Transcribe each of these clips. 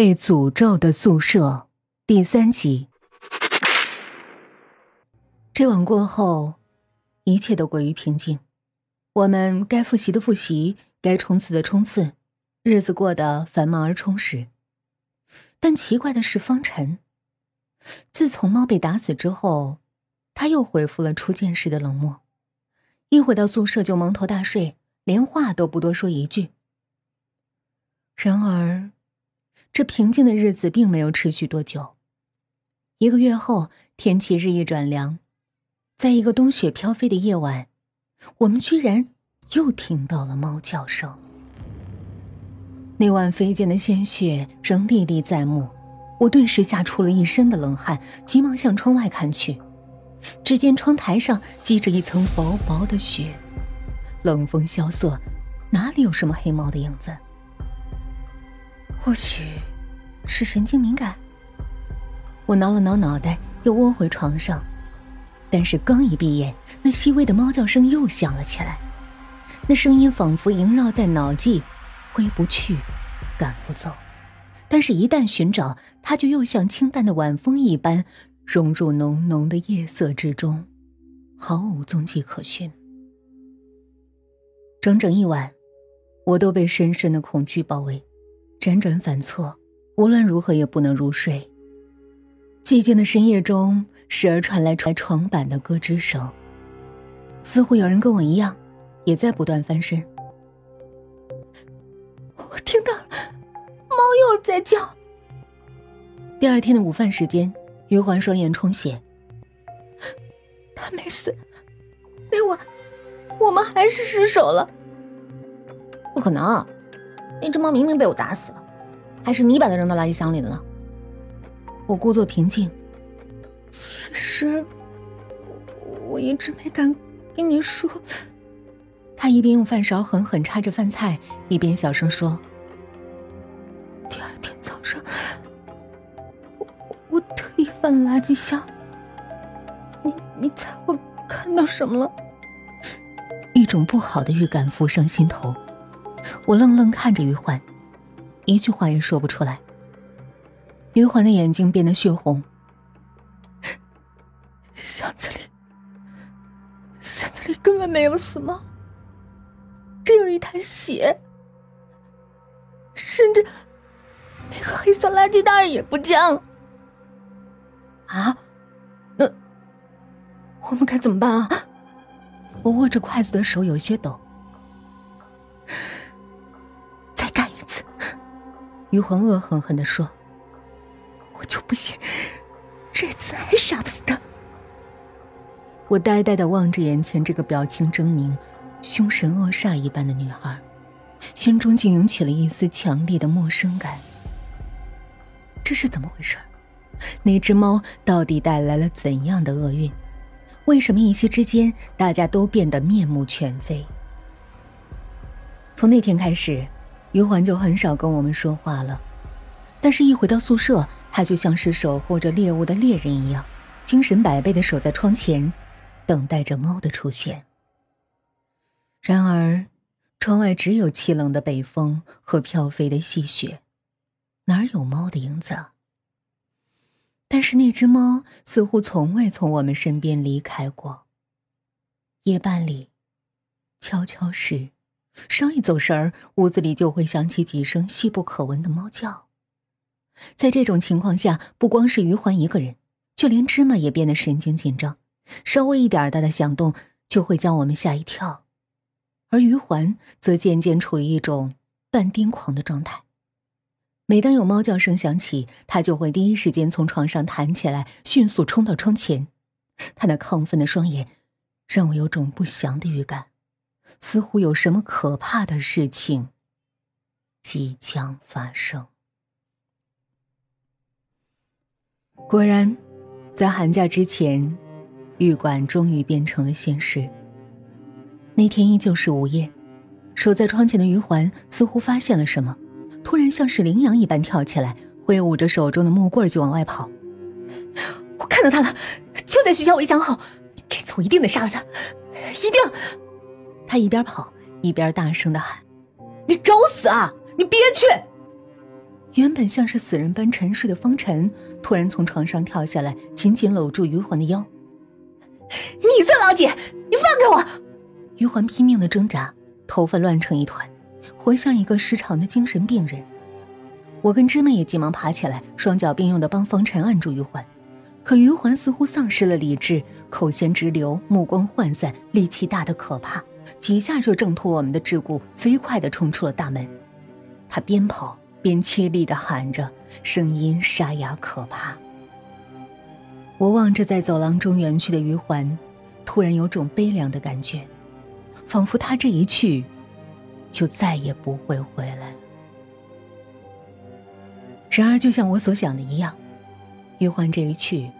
被诅咒的宿舍第三集。这晚过后，一切都归于平静。我们该复习的复习，该冲刺的冲刺，日子过得繁忙而充实。但奇怪的是，方晨，自从猫被打死之后，他又恢复了初见时的冷漠，一回到宿舍就蒙头大睡，连话都不多说一句。然而。这平静的日子并没有持续多久。一个月后，天气日益转凉，在一个冬雪飘飞的夜晚，我们居然又听到了猫叫声。那晚飞溅的鲜血仍历历在目，我顿时吓出了一身的冷汗，急忙向窗外看去，只见窗台上积着一层薄薄的雪，冷风萧瑟，哪里有什么黑猫的影子？或许是神经敏感。我挠了挠脑袋，又窝回床上。但是刚一闭眼，那细微的猫叫声又响了起来。那声音仿佛萦绕在脑际，挥不去，赶不走。但是，一旦寻找，它就又像清淡的晚风一般，融入浓浓的夜色之中，毫无踪迹可寻。整整一晚，我都被深深的恐惧包围。辗转反侧，无论如何也不能入睡。寂静的深夜中，时而传来床板的咯吱声，似乎有人跟我一样，也在不断翻身。我听到，猫又在叫。第二天的午饭时间，余环双眼充血。他没死，那我我们还是失手了。不可能。那只猫明明被我打死了，还是你把它扔到垃圾箱里的呢？我故作平静。其实，我一直没敢跟你说。他一边用饭勺狠狠插着饭菜，一边小声说：“第二天早上，我我特意翻了垃圾箱。你你猜我看到什么了？”一种不好的预感浮上心头。我愣愣看着余环，一句话也说不出来。余环的眼睛变得血红。箱子里，箱子里根本没有死猫，只有一滩血，甚至那个黑色垃圾袋也不见了。啊，那我们该怎么办啊？我握着筷子的手有些抖。余环恶狠狠的说：“我就不信，这次还杀不死他。”我呆呆的望着眼前这个表情狰狞、凶神恶煞一般的女孩，心中竟涌起了一丝强烈的陌生感。这是怎么回事？那只猫到底带来了怎样的厄运？为什么一夕之间大家都变得面目全非？从那天开始。余环就很少跟我们说话了，但是，一回到宿舍，他就像是守护着猎物的猎人一样，精神百倍的守在窗前，等待着猫的出现。然而，窗外只有凄冷的北风和飘飞的细雪，哪有猫的影子？但是，那只猫似乎从未从我们身边离开过。夜半里，悄悄时。稍一走神儿，屋子里就会响起几声细不可闻的猫叫。在这种情况下，不光是余环一个人，就连芝麻也变得神经紧张，稍微一点大的响动就会将我们吓一跳。而余环则渐渐处于一种半癫狂的状态。每当有猫叫声响起，他就会第一时间从床上弹起来，迅速冲到窗前。他那亢奋的双眼，让我有种不祥的预感。似乎有什么可怕的事情即将发生。果然，在寒假之前，玉馆终于变成了现实。那天依旧是午夜，守在窗前的余环似乎发现了什么，突然像是羚羊一般跳起来，挥舞着手中的木棍就往外跑。我看到他了，就在学校围墙后，这次我一定得杀了他，一定！他一边跑一边大声的喊：“你找死啊！你别去！”原本像是死人般沉睡的方晨，突然从床上跳下来，紧紧搂住余环的腰。你算老几？你放开我！余环拼命的挣扎，头发乱成一团，活像一个失常的精神病人。我跟芝麻也急忙爬起来，双脚并用的帮方晨按住余环。可余环似乎丧失了理智，口涎直流，目光涣散，力气大的可怕，几下就挣脱我们的桎梏，飞快的冲出了大门。他边跑边凄厉的喊着，声音沙哑可怕。我望着在走廊中远去的余环，突然有种悲凉的感觉，仿佛他这一去，就再也不会回来了。然而，就像我所想的一样，余环这一去，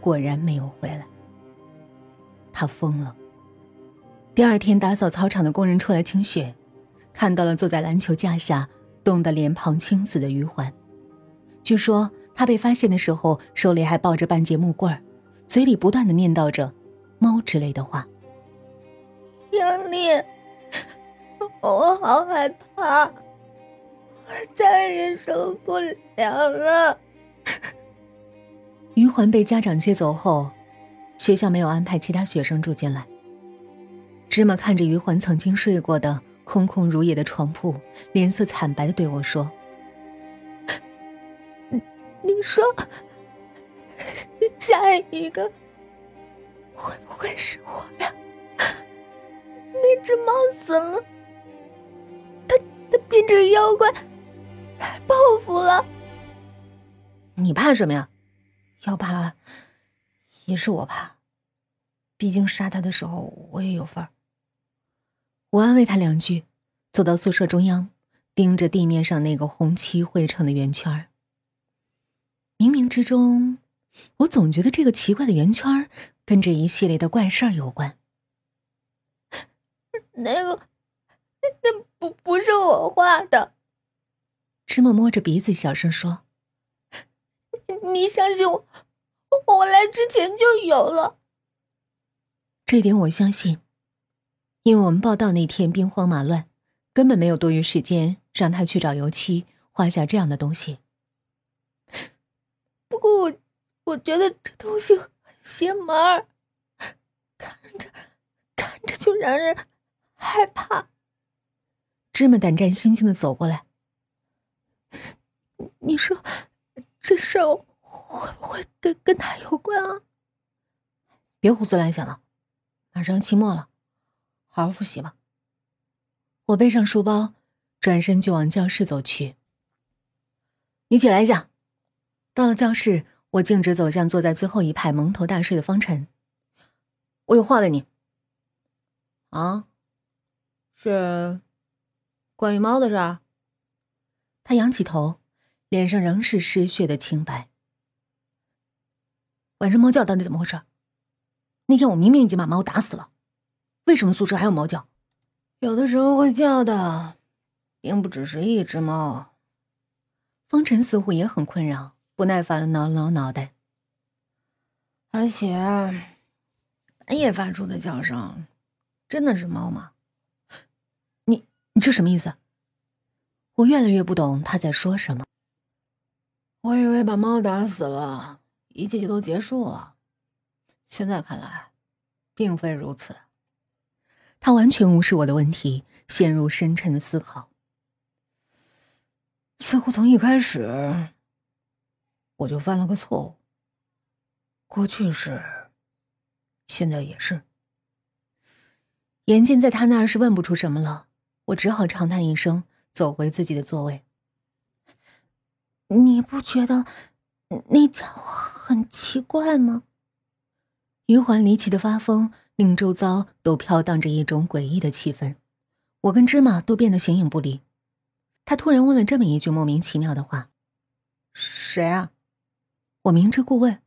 果然没有回来。他疯了。第二天打扫操场的工人出来清雪，看到了坐在篮球架下、冻得脸庞青紫的余环。据说他被发现的时候，手里还抱着半截木棍嘴里不断的念叨着“猫”之类的话。杨丽，我好害怕。我再也受不了了。余环被家长接走后，学校没有安排其他学生住进来。芝麻看着余环曾经睡过的空空如也的床铺，脸色惨白的对我说：“你你说，下一个会不会是我呀？那只猫死了，它它变成妖怪。”报复了，你怕什么呀？要怕，也是我怕。毕竟杀他的时候，我也有份儿。我安慰他两句，走到宿舍中央，盯着地面上那个红漆绘成的圆圈冥冥之中，我总觉得这个奇怪的圆圈跟这一系列的怪事儿有关。那个，那不不是我画的。芝麻摸着鼻子，小声说：“你相信我，我来之前就有了。这点我相信，因为我们报道那天兵荒马乱，根本没有多余时间让他去找油漆画下这样的东西。不过我我觉得这东西很邪门儿，看着看着就让人害怕。”芝麻胆战心惊的走过来。你说这事儿会不会跟跟他有关啊？别胡思乱想了，马上期末了，好好复习吧。我背上书包，转身就往教室走去。你起来一下。到了教室，我径直走向坐在最后一排蒙头大睡的方晨。我有话问你。啊？是关于猫的事儿？他仰起头，脸上仍是失血的清白。晚上猫叫到底怎么回事？那天我明明已经把猫打死了，为什么宿舍还有猫叫？有的时候会叫的，并不只是一只猫。风尘似乎也很困扰，不耐烦的挠了挠脑袋。而且，半夜发出的叫声，真的是猫吗？你你这什么意思？我越来越不懂他在说什么。我以为把猫打死了，一切就都结束了。现在看来，并非如此。他完全无视我的问题，陷入深沉的思考。似乎从一开始，我就犯了个错误。过去是，现在也是。眼见在他那儿是问不出什么了，我只好长叹一声。走回自己的座位。你不觉得那家伙很奇怪吗？余环离奇的发疯，令周遭都飘荡着一种诡异的气氛。我跟芝麻都变得形影不离。他突然问了这么一句莫名其妙的话：“谁啊？”我明知故问：“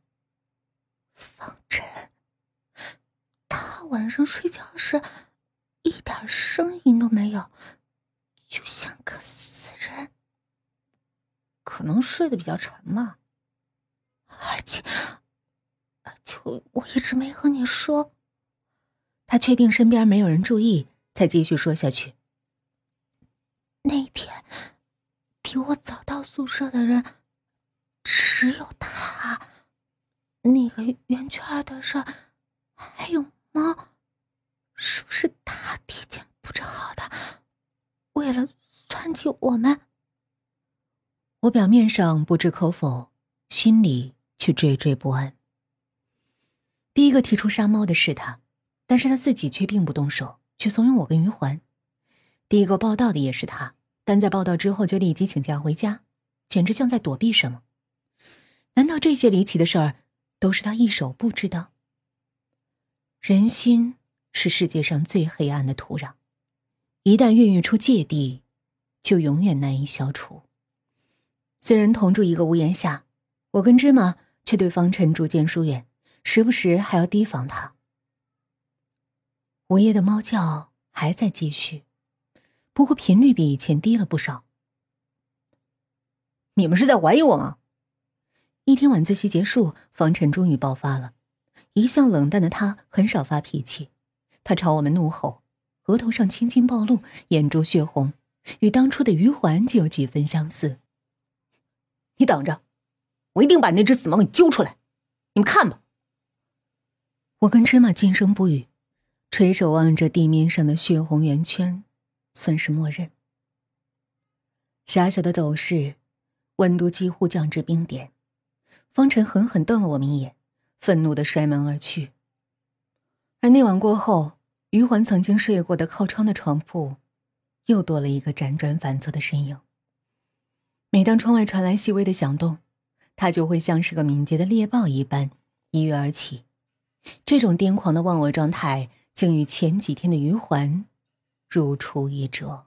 方辰。他晚上睡觉时一点声音都没有。”就像个死人，可能睡得比较沉嘛。而且，而且我一直没和你说。他确定身边没有人注意，才继续说下去。那天，比我早到宿舍的人只有他。那个圆圈的事还有猫，是不是他提前布置好的？为了算计我们？我表面上不置可否，心里却惴惴不安。第一个提出杀猫的是他，但是他自己却并不动手，却怂恿我跟余环。第一个报道的也是他，但在报道之后就立即请假回家，简直像在躲避什么。难道这些离奇的事儿都是他一手布置的？人心是世界上最黑暗的土壤，一旦孕育出芥蒂，就永远难以消除。虽然同住一个屋檐下，我跟芝麻却对方辰逐渐疏远，时不时还要提防他。午夜的猫叫还在继续。不过频率比以前低了不少。你们是在怀疑我吗？一天晚自习结束，方晨终于爆发了。一向冷淡的他很少发脾气，他朝我们怒吼，额头上青筋暴露，眼珠血红，与当初的余环就有几分相似。你等着，我一定把那只死猫给揪出来！你们看吧。我跟芝麻噤声不语，垂手望着地面上的血红圆圈。算是默认。狭小的斗室，温度几乎降至冰点。方辰狠狠瞪了我们一眼，愤怒的摔门而去。而那晚过后，余环曾经睡过的靠窗的床铺，又多了一个辗转反侧的身影。每当窗外传来细微的响动，他就会像是个敏捷的猎豹一般一跃而起。这种癫狂的忘我状态，竟与前几天的余环。如出一辙。